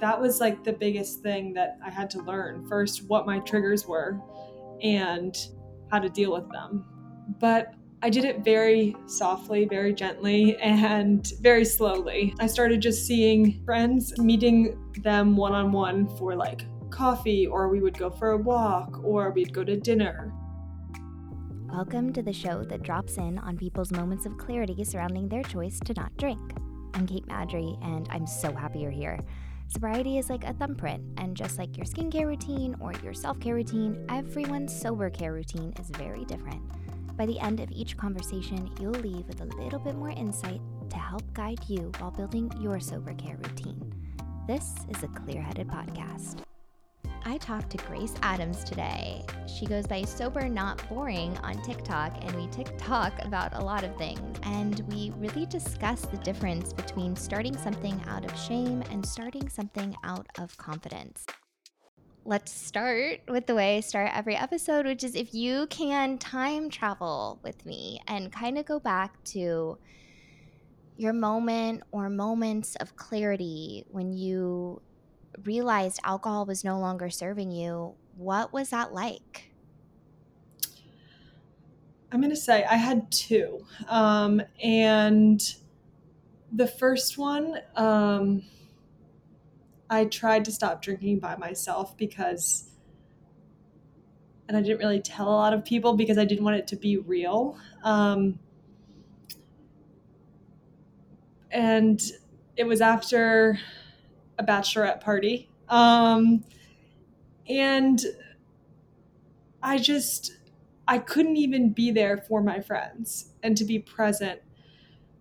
that was like the biggest thing that I had to learn. First, what my triggers were and how to deal with them. But I did it very softly, very gently, and very slowly. I started just seeing friends, meeting them one on one for like coffee, or we would go for a walk, or we'd go to dinner. Welcome to the show that drops in on people's moments of clarity surrounding their choice to not drink. I'm Kate Madry, and I'm so happy you're here. Sobriety is like a thumbprint, and just like your skincare routine or your self care routine, everyone's sober care routine is very different. By the end of each conversation, you'll leave with a little bit more insight to help guide you while building your sober care routine. This is a Clear Headed Podcast. I talked to Grace Adams today. She goes by Sober Not Boring on TikTok, and we TikTok about a lot of things. And we really discuss the difference between starting something out of shame and starting something out of confidence. Let's start with the way I start every episode, which is if you can time travel with me and kind of go back to your moment or moments of clarity when you realized alcohol was no longer serving you, what was that like? I'm going to say I had two. Um, and the first one, um, I tried to stop drinking by myself because, and I didn't really tell a lot of people because I didn't want it to be real. Um, and it was after a bachelorette party. Um, and I just, I couldn't even be there for my friends and to be present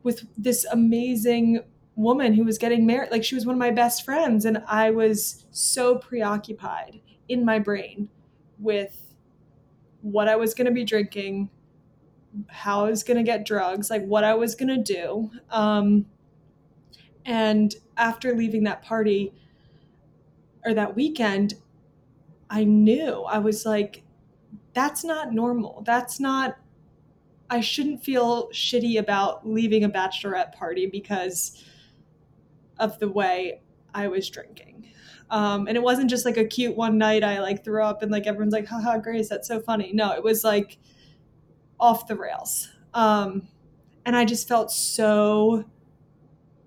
with this amazing woman who was getting married. Like she was one of my best friends. And I was so preoccupied in my brain with what I was going to be drinking, how I was going to get drugs, like what I was going to do. Um, and after leaving that party or that weekend, I knew I was like, that's not normal. That's not, I shouldn't feel shitty about leaving a bachelorette party because of the way I was drinking. Um, and it wasn't just like a cute one night I like threw up and like everyone's like, haha, Grace, that's so funny. No, it was like off the rails. Um, and I just felt so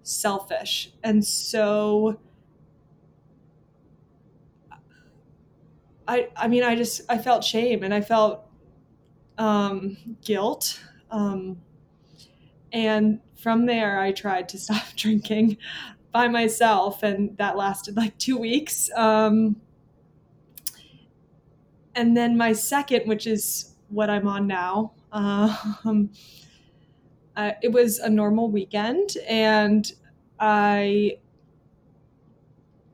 selfish. And so I I mean I just I felt shame and I felt um, guilt um, and from there I tried to stop drinking by myself and that lasted like two weeks um, and then my second which is what I'm on now um, uh, it was a normal weekend and I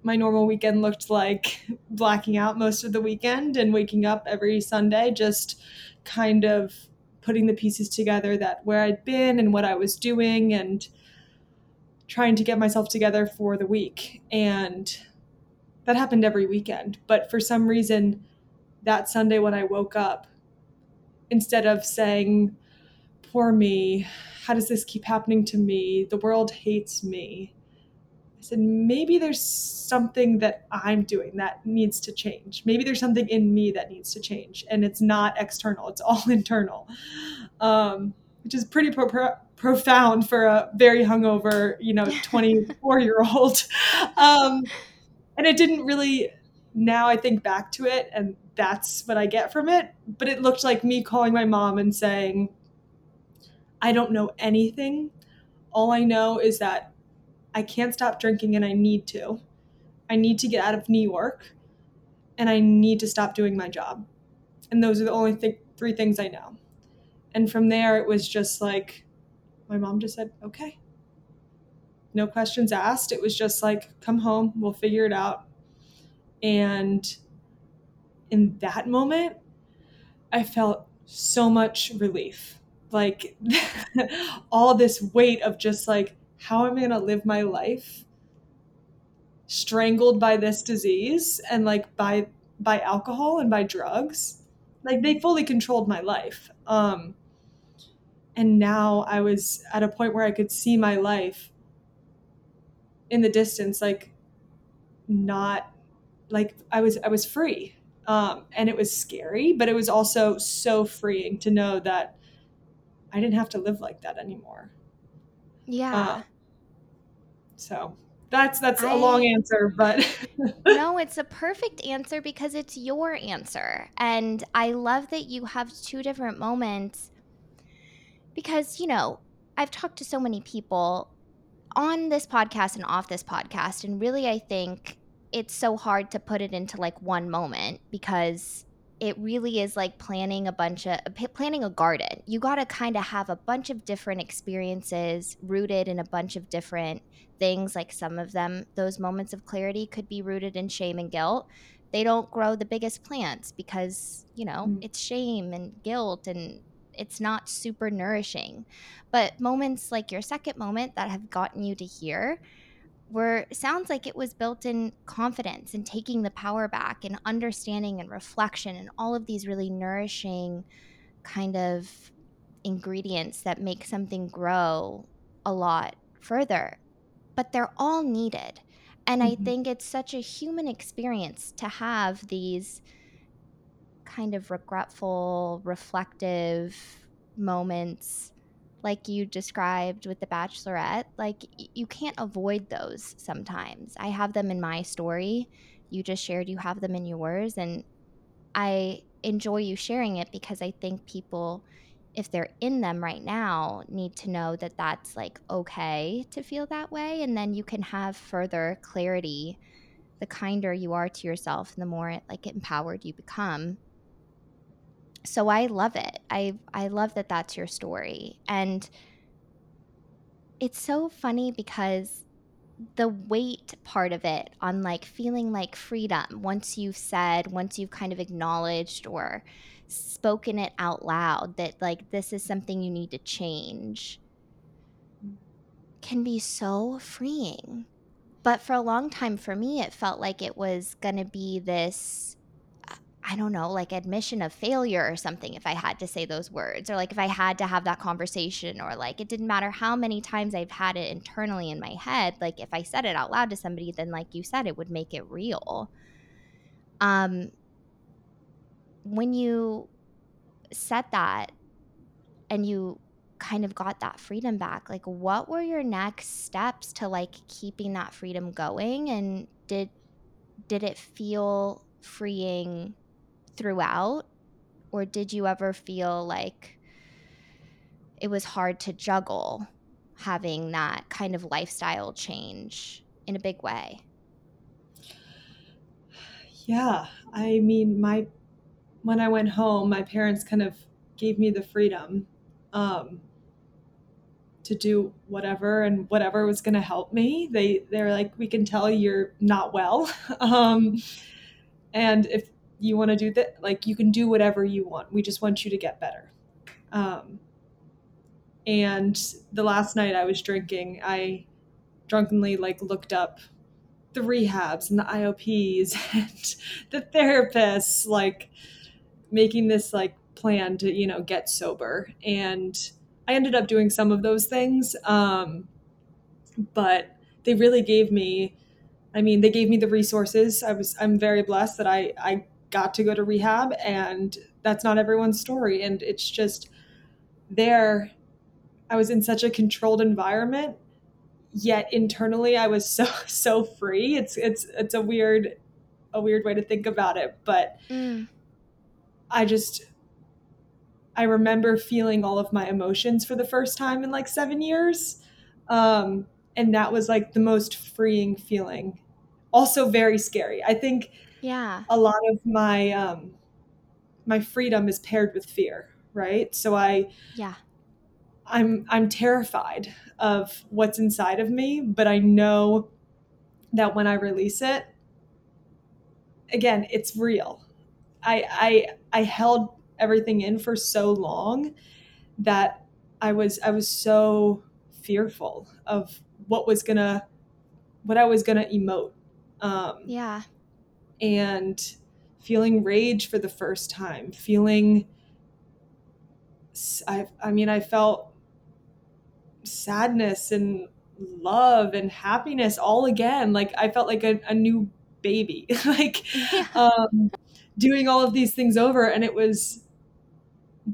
my normal weekend looked like blacking out most of the weekend and waking up every Sunday just kind of putting the pieces together that where I'd been and what I was doing and trying to get myself together for the week. And that happened every weekend but for some reason that Sunday when I woke up instead of saying poor me how does this keep happening to me? The world hates me. I said, maybe there's something that I'm doing that needs to change. Maybe there's something in me that needs to change. And it's not external, it's all internal, um, which is pretty pro- pro- profound for a very hungover, you know, 24 year old. Um, and it didn't really, now I think back to it, and that's what I get from it. But it looked like me calling my mom and saying, I don't know anything. All I know is that I can't stop drinking and I need to. I need to get out of New York and I need to stop doing my job. And those are the only th- three things I know. And from there, it was just like, my mom just said, okay. No questions asked. It was just like, come home, we'll figure it out. And in that moment, I felt so much relief like all this weight of just like how am i going to live my life strangled by this disease and like by by alcohol and by drugs like they fully controlled my life um and now i was at a point where i could see my life in the distance like not like I was I was free. Um, and it was scary, but it was also so freeing to know that I didn't have to live like that anymore. Yeah. Uh, so that's that's I, a long answer, but no, it's a perfect answer because it's your answer. And I love that you have two different moments because, you know, I've talked to so many people on this podcast and off this podcast and really I think it's so hard to put it into like one moment because it really is like planning a bunch of planning a garden. You got to kind of have a bunch of different experiences rooted in a bunch of different things like some of them those moments of clarity could be rooted in shame and guilt. They don't grow the biggest plants because, you know, mm. it's shame and guilt and it's not super nourishing. But moments like your second moment that have gotten you to here were sounds like it was built in confidence and taking the power back and understanding and reflection and all of these really nourishing kind of ingredients that make something grow a lot further but they're all needed and mm-hmm. i think it's such a human experience to have these kind of regretful reflective moments like you described with the bachelorette like you can't avoid those sometimes. I have them in my story. You just shared you have them in yours and i enjoy you sharing it because i think people if they're in them right now need to know that that's like okay to feel that way and then you can have further clarity the kinder you are to yourself and the more like empowered you become so I love it. I I love that that's your story. And it's so funny because the weight part of it on like feeling like freedom once you've said, once you've kind of acknowledged or spoken it out loud that like this is something you need to change can be so freeing. But for a long time for me it felt like it was going to be this I don't know, like admission of failure or something if I had to say those words, or like if I had to have that conversation, or like it didn't matter how many times I've had it internally in my head. Like if I said it out loud to somebody, then like you said, it would make it real. Um, when you said that and you kind of got that freedom back, like what were your next steps to like keeping that freedom going? And did did it feel freeing throughout? Or did you ever feel like it was hard to juggle having that kind of lifestyle change in a big way? Yeah, I mean, my when I went home, my parents kind of gave me the freedom um, to do whatever and whatever was going to help me. They they're like, we can tell you're not well, um, and if you want to do that like you can do whatever you want. We just want you to get better. Um, and the last night i was drinking i drunkenly like looked up the rehabs and the IOPs and the therapists like making this like plan to you know get sober. And i ended up doing some of those things um, but they really gave me i mean they gave me the resources. I was i'm very blessed that i i got to go to rehab and that's not everyone's story. And it's just there i was in such a controlled environment yet internally i was so so free. It's it's it's a weird a weird way to think about it but mm. i just i remember feeling all of my emotions for the first time in like 7 years. Um and that was like the most freeing feeling. Also very scary. I think yeah. a lot of my um my freedom is paired with fear right? So i yeah. I'm i'm terrified of what's inside of me but i know that when i release it again it's real. I i i held everything in for so long that i was i was so fearful of what was gonna what i was gonna emote um yeah and feeling rage for the first time, feeling I I mean I felt sadness and love and happiness all again. Like I felt like a, a new baby, like yeah. um, doing all of these things over. And it was,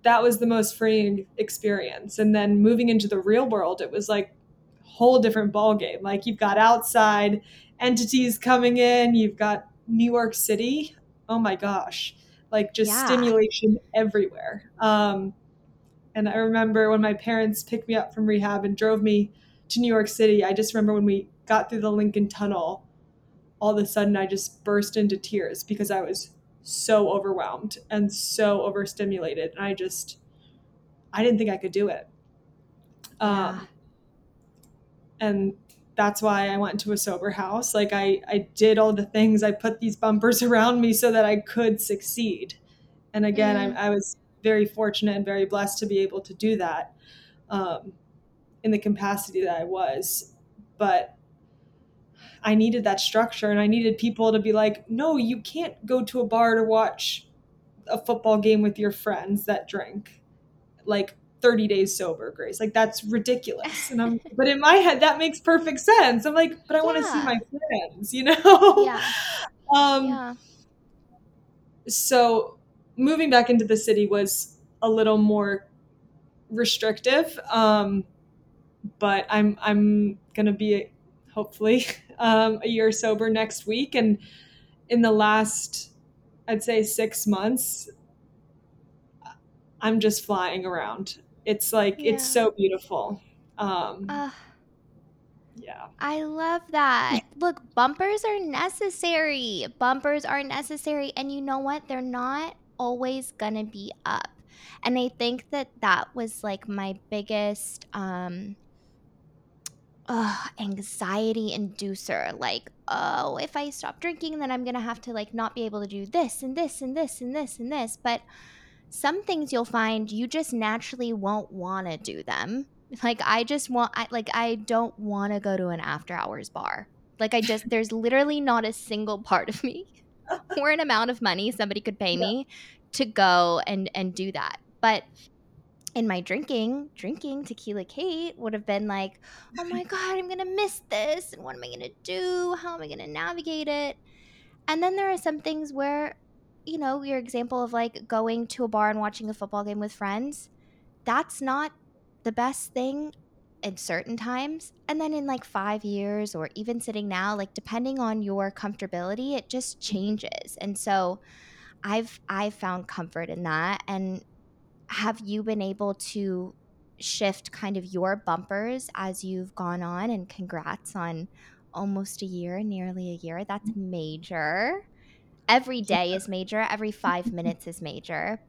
that was the most freeing experience. And then moving into the real world, it was like whole different ball game. Like you've got outside entities coming in, you've got New York City. Oh my gosh. Like just yeah. stimulation everywhere. Um, and I remember when my parents picked me up from rehab and drove me to New York City, I just remember when we got through the Lincoln Tunnel, all of a sudden I just burst into tears because I was so overwhelmed and so overstimulated. And I just, I didn't think I could do it. Yeah. Um, and that's why I went to a sober house. Like I, I did all the things. I put these bumpers around me so that I could succeed. And again, mm. I, I was very fortunate and very blessed to be able to do that um, in the capacity that I was. But I needed that structure and I needed people to be like, no, you can't go to a bar to watch a football game with your friends that drink like 30 days sober, Grace. Like that's ridiculous. And I'm but in my head that makes perfect sense. I'm like, but I yeah. want to see my friends, you know? Yeah. um yeah. so moving back into the city was a little more restrictive. Um, but I'm I'm gonna be hopefully um, a year sober next week, and in the last I'd say six months, I'm just flying around. It's like yeah. it's so beautiful. Um, uh, yeah. I love that. Look, bumpers are necessary. Bumpers are necessary. And you know what? They're not always going to be up. And I think that that was like my biggest um, uh, anxiety inducer. Like, oh, if I stop drinking, then I'm going to have to like not be able to do this and this and this and this and this. But some things you'll find you just naturally won't want to do them. Like, I just want, I, like, I don't want to go to an after hours bar. Like, I just, there's literally not a single part of me or an amount of money somebody could pay me to go and and do that. But in my drinking, drinking tequila Kate would have been like, oh my God, I'm going to miss this. And what am I going to do? How am I going to navigate it? And then there are some things where, you know, your example of like going to a bar and watching a football game with friends, that's not the best thing in certain times. And then in like five years or even sitting now, like depending on your comfortability, it just changes. And so, I've I've found comfort in that. And have you been able to shift kind of your bumpers as you've gone on? And congrats on almost a year, nearly a year. That's mm-hmm. major. Every day is major. Every five minutes is major.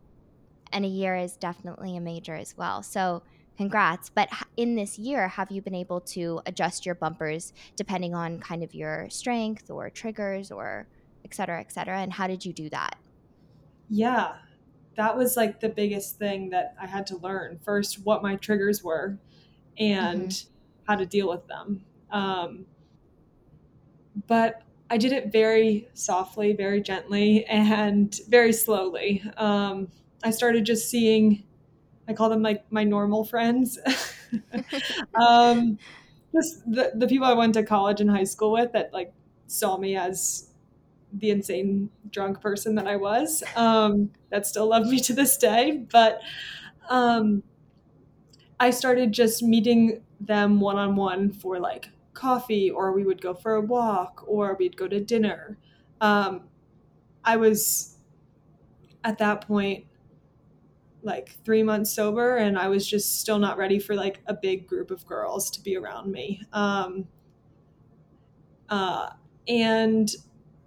And a year is definitely a major as well. So congrats. But in this year, have you been able to adjust your bumpers depending on kind of your strength or triggers or et cetera, et cetera? And how did you do that? Yeah, that was like the biggest thing that I had to learn. First, what my triggers were and mm-hmm. how to deal with them. Um, but I did it very softly, very gently, and very slowly. Um, I started just seeing, I call them like my normal friends. um, just the, the people I went to college and high school with that like saw me as the insane drunk person that I was um, that still love me to this day. But um, I started just meeting them one on one for like coffee, or we would go for a walk, or we'd go to dinner. Um, I was at that point like three months sober, and I was just still not ready for like a big group of girls to be around me. Um, uh, and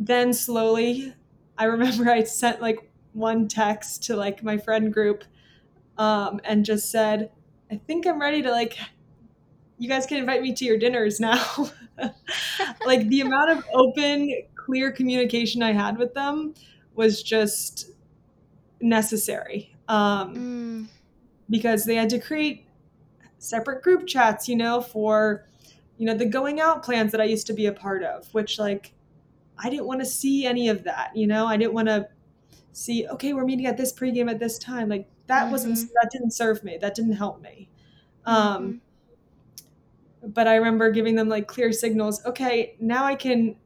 then slowly, I remember I sent like one text to like my friend group um, and just said, I think I'm ready to like, you guys can invite me to your dinners now. like the amount of open, clear communication I had with them was just necessary um, mm. because they had to create separate group chats, you know, for, you know, the going out plans that I used to be a part of, which like I didn't want to see any of that. You know, I didn't want to see, okay, we're meeting at this pregame at this time. Like that mm-hmm. wasn't, that didn't serve me. That didn't help me. Um, mm-hmm. But I remember giving them like clear signals. Okay, now I can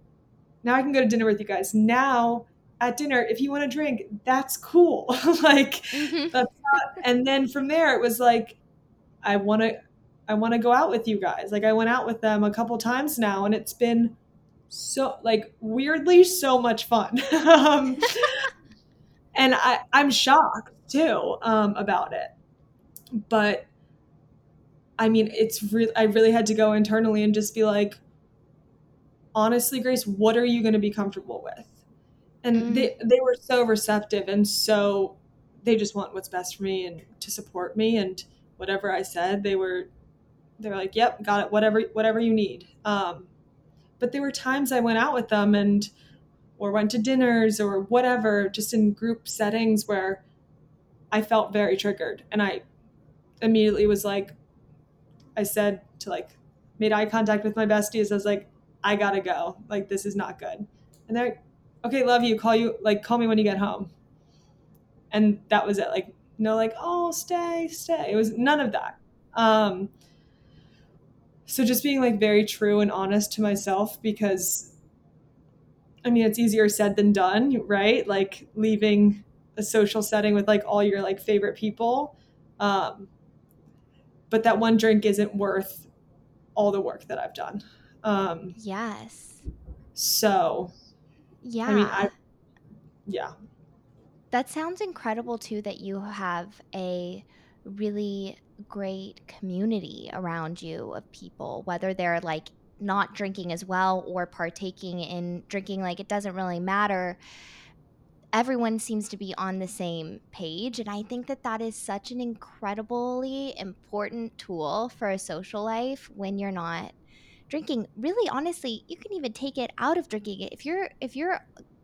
now I can go to dinner with you guys. Now at dinner, if you want to drink, that's cool. like mm-hmm. that's not and then from there it was like I want to I want to go out with you guys. Like I went out with them a couple times now and it's been so like weirdly so much fun. um, and I I'm shocked too um, about it. But I mean, it's really I really had to go internally and just be like honestly, Grace, what are you going to be comfortable with? And mm. they they were so receptive and so they just want what's best for me and to support me and whatever I said, they were they were like, "Yep, got it. Whatever whatever you need." Um, but there were times I went out with them and or went to dinners or whatever, just in group settings where I felt very triggered, and I immediately was like, I said to like made eye contact with my besties. I was like, I gotta go. Like this is not good. And they're like, okay, love you. Call you like call me when you get home. And that was it. Like no, like oh stay, stay. It was none of that. Um, so just being like very true and honest to myself because I mean it's easier said than done, right? Like leaving a social setting with like all your like favorite people. Um, but that one drink isn't worth all the work that I've done. Um, yes. So, yeah. I mean, I, yeah. That sounds incredible too that you have a really great community around you of people, whether they're like not drinking as well or partaking in drinking, like it doesn't really matter everyone seems to be on the same page. And I think that that is such an incredibly important tool for a social life when you're not drinking really honestly you can even take it out of drinking it if you're if you're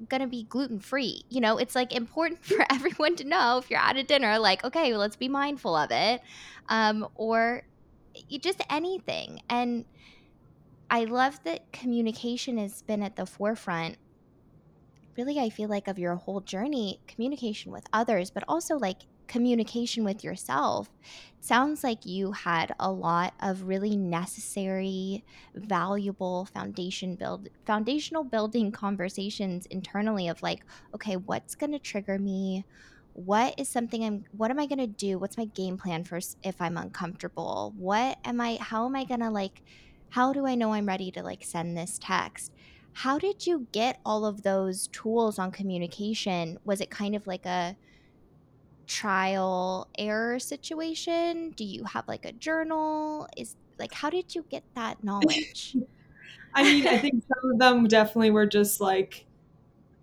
gonna be gluten free you know it's like important for everyone to know if you're at a dinner like okay well, let's be mindful of it um, or you just anything and i love that communication has been at the forefront really I feel like of your whole journey, communication with others, but also like communication with yourself. It sounds like you had a lot of really necessary, valuable foundation build foundational building conversations internally of like, okay, what's going to trigger me? What is something I'm what am I going to do? What's my game plan for if I'm uncomfortable? What am I how am I going to like how do I know I'm ready to like send this text? How did you get all of those tools on communication? Was it kind of like a trial error situation? Do you have like a journal? Is like how did you get that knowledge? I mean, I think some of them definitely were just like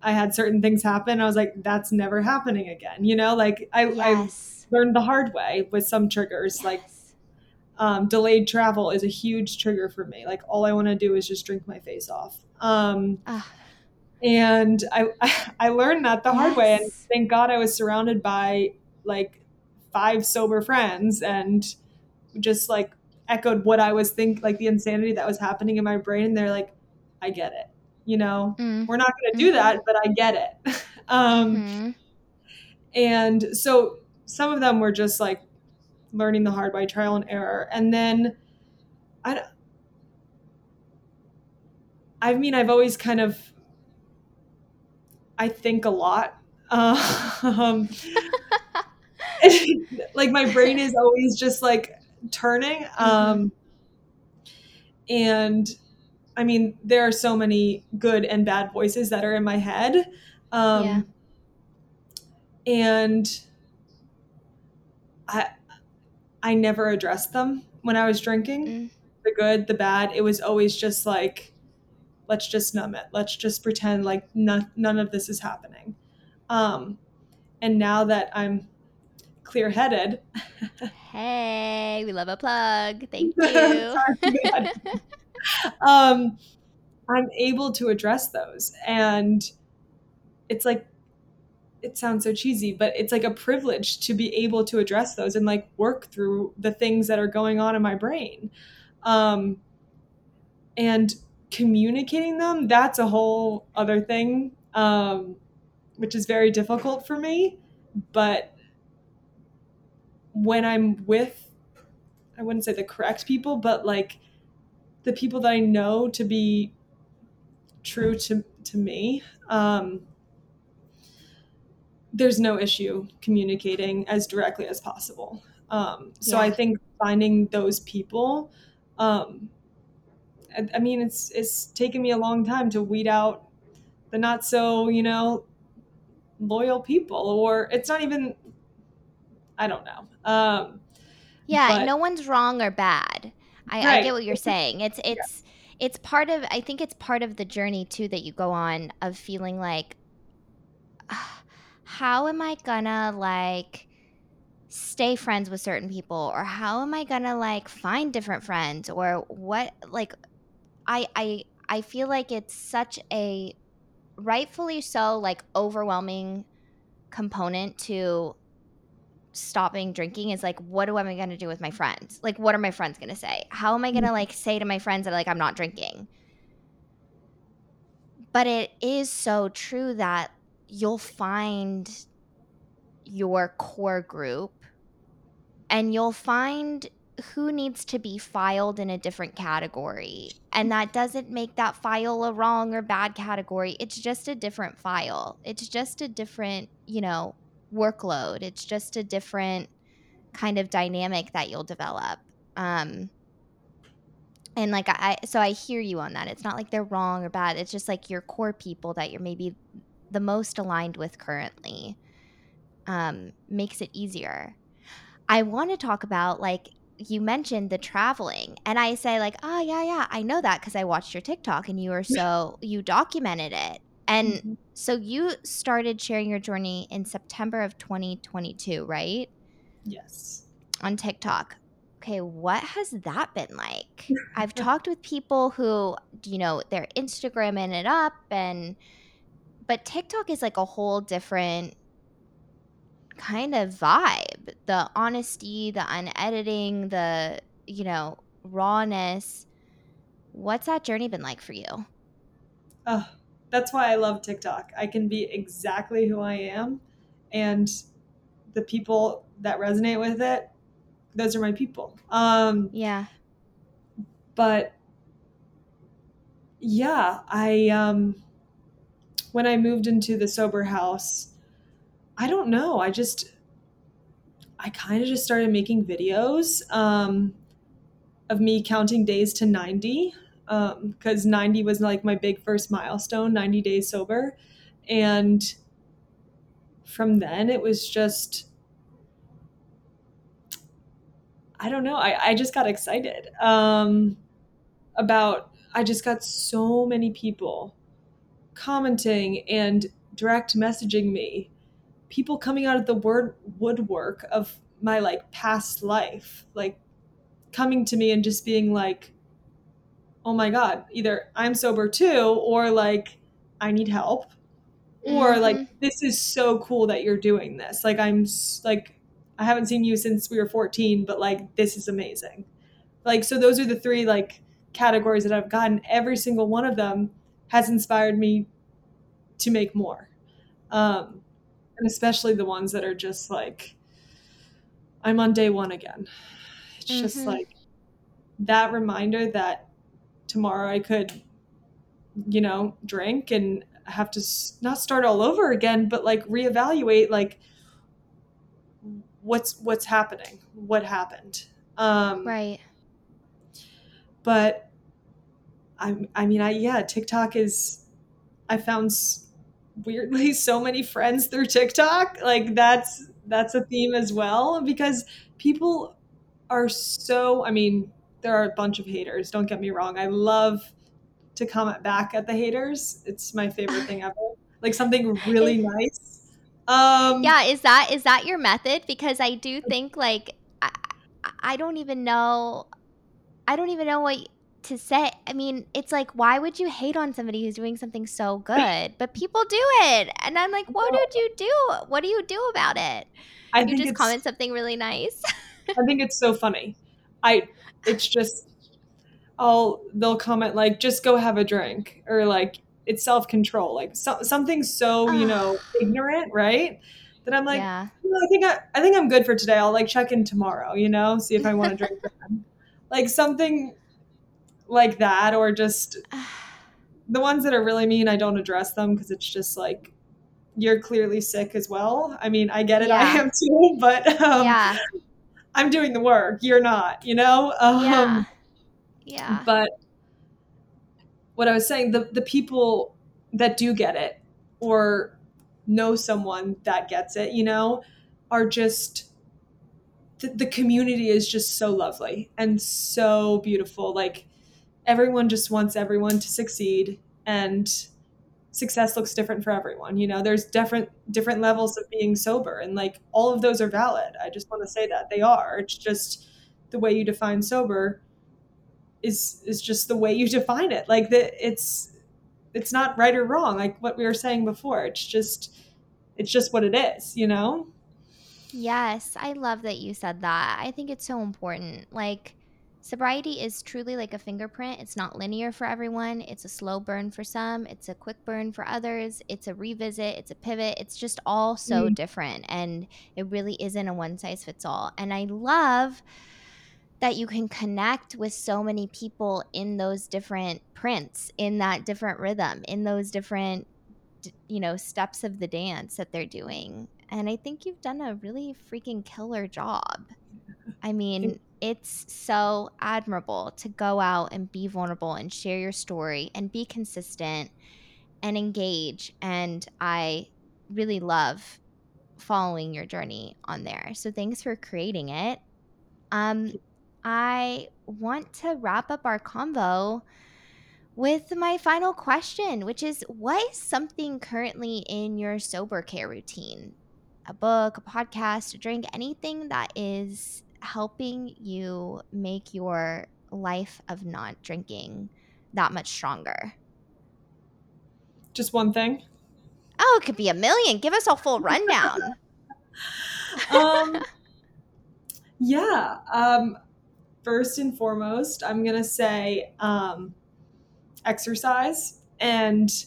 I had certain things happen. I was like, that's never happening again. You know, like I, yes. I learned the hard way with some triggers. Yes. Like um, delayed travel is a huge trigger for me. Like all I want to do is just drink my face off. Um, uh. And I, I learned that the yes. hard way. And thank God I was surrounded by like five sober friends and just like echoed what I was think like the insanity that was happening in my brain. They're like, I get it. You know, mm. we're not going to do mm-hmm. that, but I get it. um, mm-hmm. And so some of them were just like learning the hard way, trial and error. And then I, I mean, I've always kind of, I think a lot. Um, like my brain is always just like turning. Mm-hmm. Um, and I mean, there are so many good and bad voices that are in my head. Um, yeah. And I, I never addressed them when I was drinking. Mm. The good, the bad. It was always just like, let's just numb it. Let's just pretend like none, none of this is happening. Um, and now that i'm clear-headed hey we love a plug. Thank you. um, i'm able to address those. And it's like it sounds so cheesy but it's like a privilege to be able to address those and like work through the things that are going on in my brain. Um, and communicating them, that's a whole other thing, um, which is very difficult for me. But when I'm with, I wouldn't say the correct people, but like the people that I know to be true to to me, um, there's no issue communicating as directly as possible. Um, so Yeah. I think finding those people, um, I, I mean, it's it's taken me a long time to weed out the not so you know loyal people, or it's not even. I don't know. Um, Yeah, but- no one's wrong or bad. I, I get what you're saying. It's it's it's part of I think it's part of the journey too that you go on of feeling like "Ah, how am I gonna like stay friends with certain people or how am I gonna like find different friends or what like I I I feel like it's such a rightfully so like overwhelming component to stopping drinking is like what am i going to do with my friends? Like what are my friends going to say? How am i going to like say to my friends that like i'm not drinking? But it is so true that you'll find your core group and you'll find who needs to be filed in a different category. And that doesn't make that file a wrong or bad category. It's just a different file. It's just a different, you know, workload. It's just a different kind of dynamic that you'll develop. Um, and like I, so I hear you on that. It's not like they're wrong or bad. It's just like your core people that you're maybe the most aligned with currently um, makes it easier. I want to talk about like you mentioned the traveling, and I say like, oh yeah, yeah, I know that because I watched your TikTok and you were so you documented it, and Mhm. so you started sharing your journey in September of 2022, right? yes. on TikTok. Okay, what has that been like? I've talked with people who, you know, they're Instagramming it up and but TikTok is like a whole different kind of vibe. The honesty, the unediting, the, you know, rawness. What's that journey been like for you? Oh, that's why I love TikTok. I can be exactly who I am, and the people that resonate with it, those are my people. Um, Yeah. but yeah, I um, when I moved into the sober house, I don't know. I just I kind of just started making videos um, of me counting days to 90 because 90 was like my big first milestone 90 days sober and from then it was just i don't know i, I just got excited um, about i just got so many people commenting and direct messaging me people coming out of the word woodwork of my like past life like coming to me and just being like oh my god either i'm sober too or like i need help or like this is so cool that you're doing this. Like i'm like i haven't seen you since we were 14 but like this is amazing. Like so those are the three like categories that i've gotten. Every single one of them has inspired me to make more. Um and especially the ones that are just like i'm on day one again it's just Mhm. like that reminder that tomorrow i could you know drink and have to not start all over again but like reevaluate like what's what's happening what happened um Right. but i i mean i yeah tiktok is i found s- weirdly so many friends through tiktok. Like that's that's a theme as well because people are so i mean there are a bunch of haters don't get me wrong. I love to comment back at the haters. It's my favorite thing ever. Like something really nice. Um yeah is that is that your method? Because i do think like I, I- I don't even know i don't even know what to say i mean it's like why would you hate on somebody who's doing something so good? But people do it. And i'm like what did you do? What do you do about it? I you just comment something really nice. I think it's so funny. I it's just I'll they'll comment like just go have a drink or like it's self-control like so, something so you know ignorant right? That I'm like yeah. "No, I think I, I think I'm good for today. I'll like check in tomorrow you know see if I want to drink like something like that or just the ones that are really mean i don't address them because it's just like you're clearly sick as well i mean i get it i am too but um, yeah. i'm doing the work you're not you know um, Yeah. Yeah. but what i was saying the, the people that do get it or know someone that gets it you know are just the, the community is just so lovely and so beautiful like everyone just wants everyone to succeed and success looks different for everyone you know? There's different different levels of being sober and like all of those are valid. I just want to say that they are. It's just the way you define sober is is just the way you define it. Like the it's it's not right or wrong like what we were saying before. It's just it's just what it is you know? Yes, I love that you said that. I think it's so important. Like, sobriety is truly like a fingerprint. It's not linear for everyone. It's a slow burn for some, it's a quick burn for others, it's a revisit, it's a pivot. It's just all so Mm. different. And it really isn't a one size fits all. And I love that you can connect with so many people in those different prints, in that different rhythm, in those different you know steps of the dance that they're doing and i think you've done a really freaking killer job i mean it's so admirable to go out and be vulnerable and share your story and be consistent and engage. And i really love following your journey on there. So thanks for creating it. Um i want to wrap up our convo with my final question, which is what is something currently in your sober care routine? A book, a podcast, a drink, anything that is helping you make your life of not drinking that much stronger? just one thing Oh, it could be a million. Give us a full rundown. um yeah um first and foremost i'm gonna say um exercise and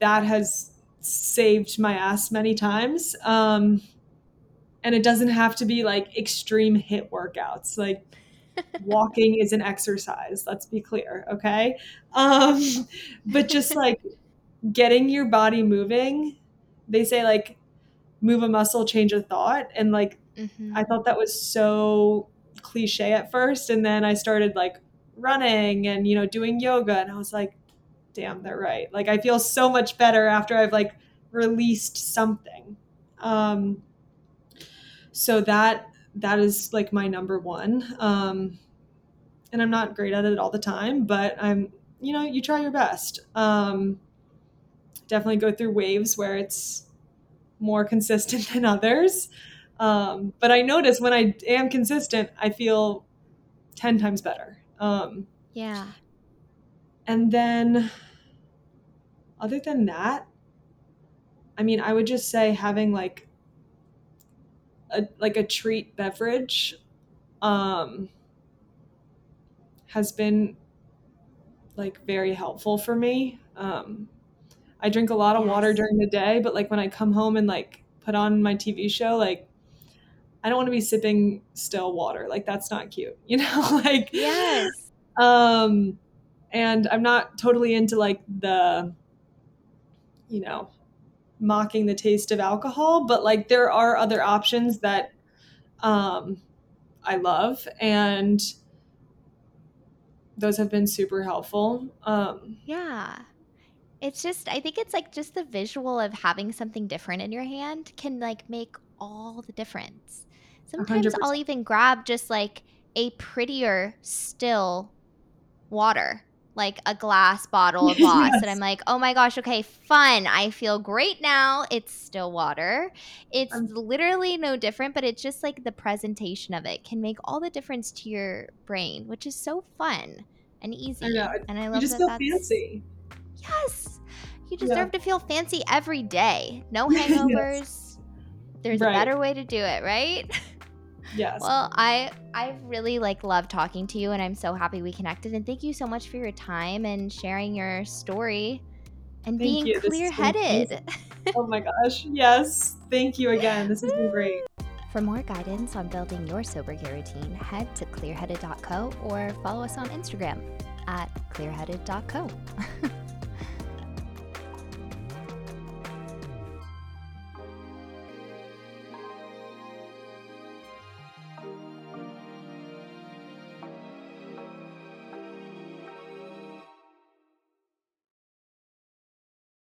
that has saved my ass many times um and it doesn't have to be like extreme HIIT workouts like walking is an exercise let's be clear okay um but just like getting your body moving they say like move a muscle change a thought and like Mhm. I thought that was so cliche at first. And then I started like running and, you know, doing yoga. And I was like, damn, they're right. Like I feel so much better after I've like released something. Um, so that, that is like my number one. Um, and I'm not great at it all the time, but I'm, you know, you try your best. Um, definitely go through waves where it's more consistent than others. Um, but I notice when I am consistent, I feel 10 times better. Um, yeah. and then, other than that, I mean, I would just say having like a like a treat beverage um, has been like very helpful for me. Um, I drink a lot of water during the day, but like when I come home and like put on my TV show, like I don't want to be sipping still water. Like that's not cute, you know? like Yes. um and I'm not totally into like the you know, mocking the taste of alcohol, but like there are other options that um I love and those have been super helpful. Um Yeah. It's just I think it's like just the visual of having something different in your hand can like make all the difference. Sometimes I'll even grab just like a prettier still water, like a glass bottle of Voss, and I'm like, "Oh my gosh, okay, fun. I feel great now. It's still water." It's I'm- literally no different, but it's just like the presentation of it can make all the difference to your brain, which is so fun and easy. know, And I love you just that feel that's fancy. Yes. You Yeah. deserve to feel fancy every day. No Yes. hangovers. There's Right. a better way to do it, right? Yes. Well, I I really like love talking to you and I'm so happy we connected and thank you so much for your time and sharing your story and Thank being you. This has been clear-headed. oh my gosh. Yes. Thank you again. This has been great. For more guidance on building your sober care routine, head to clearheaded.co or follow us on Instagram at clearheaded.co.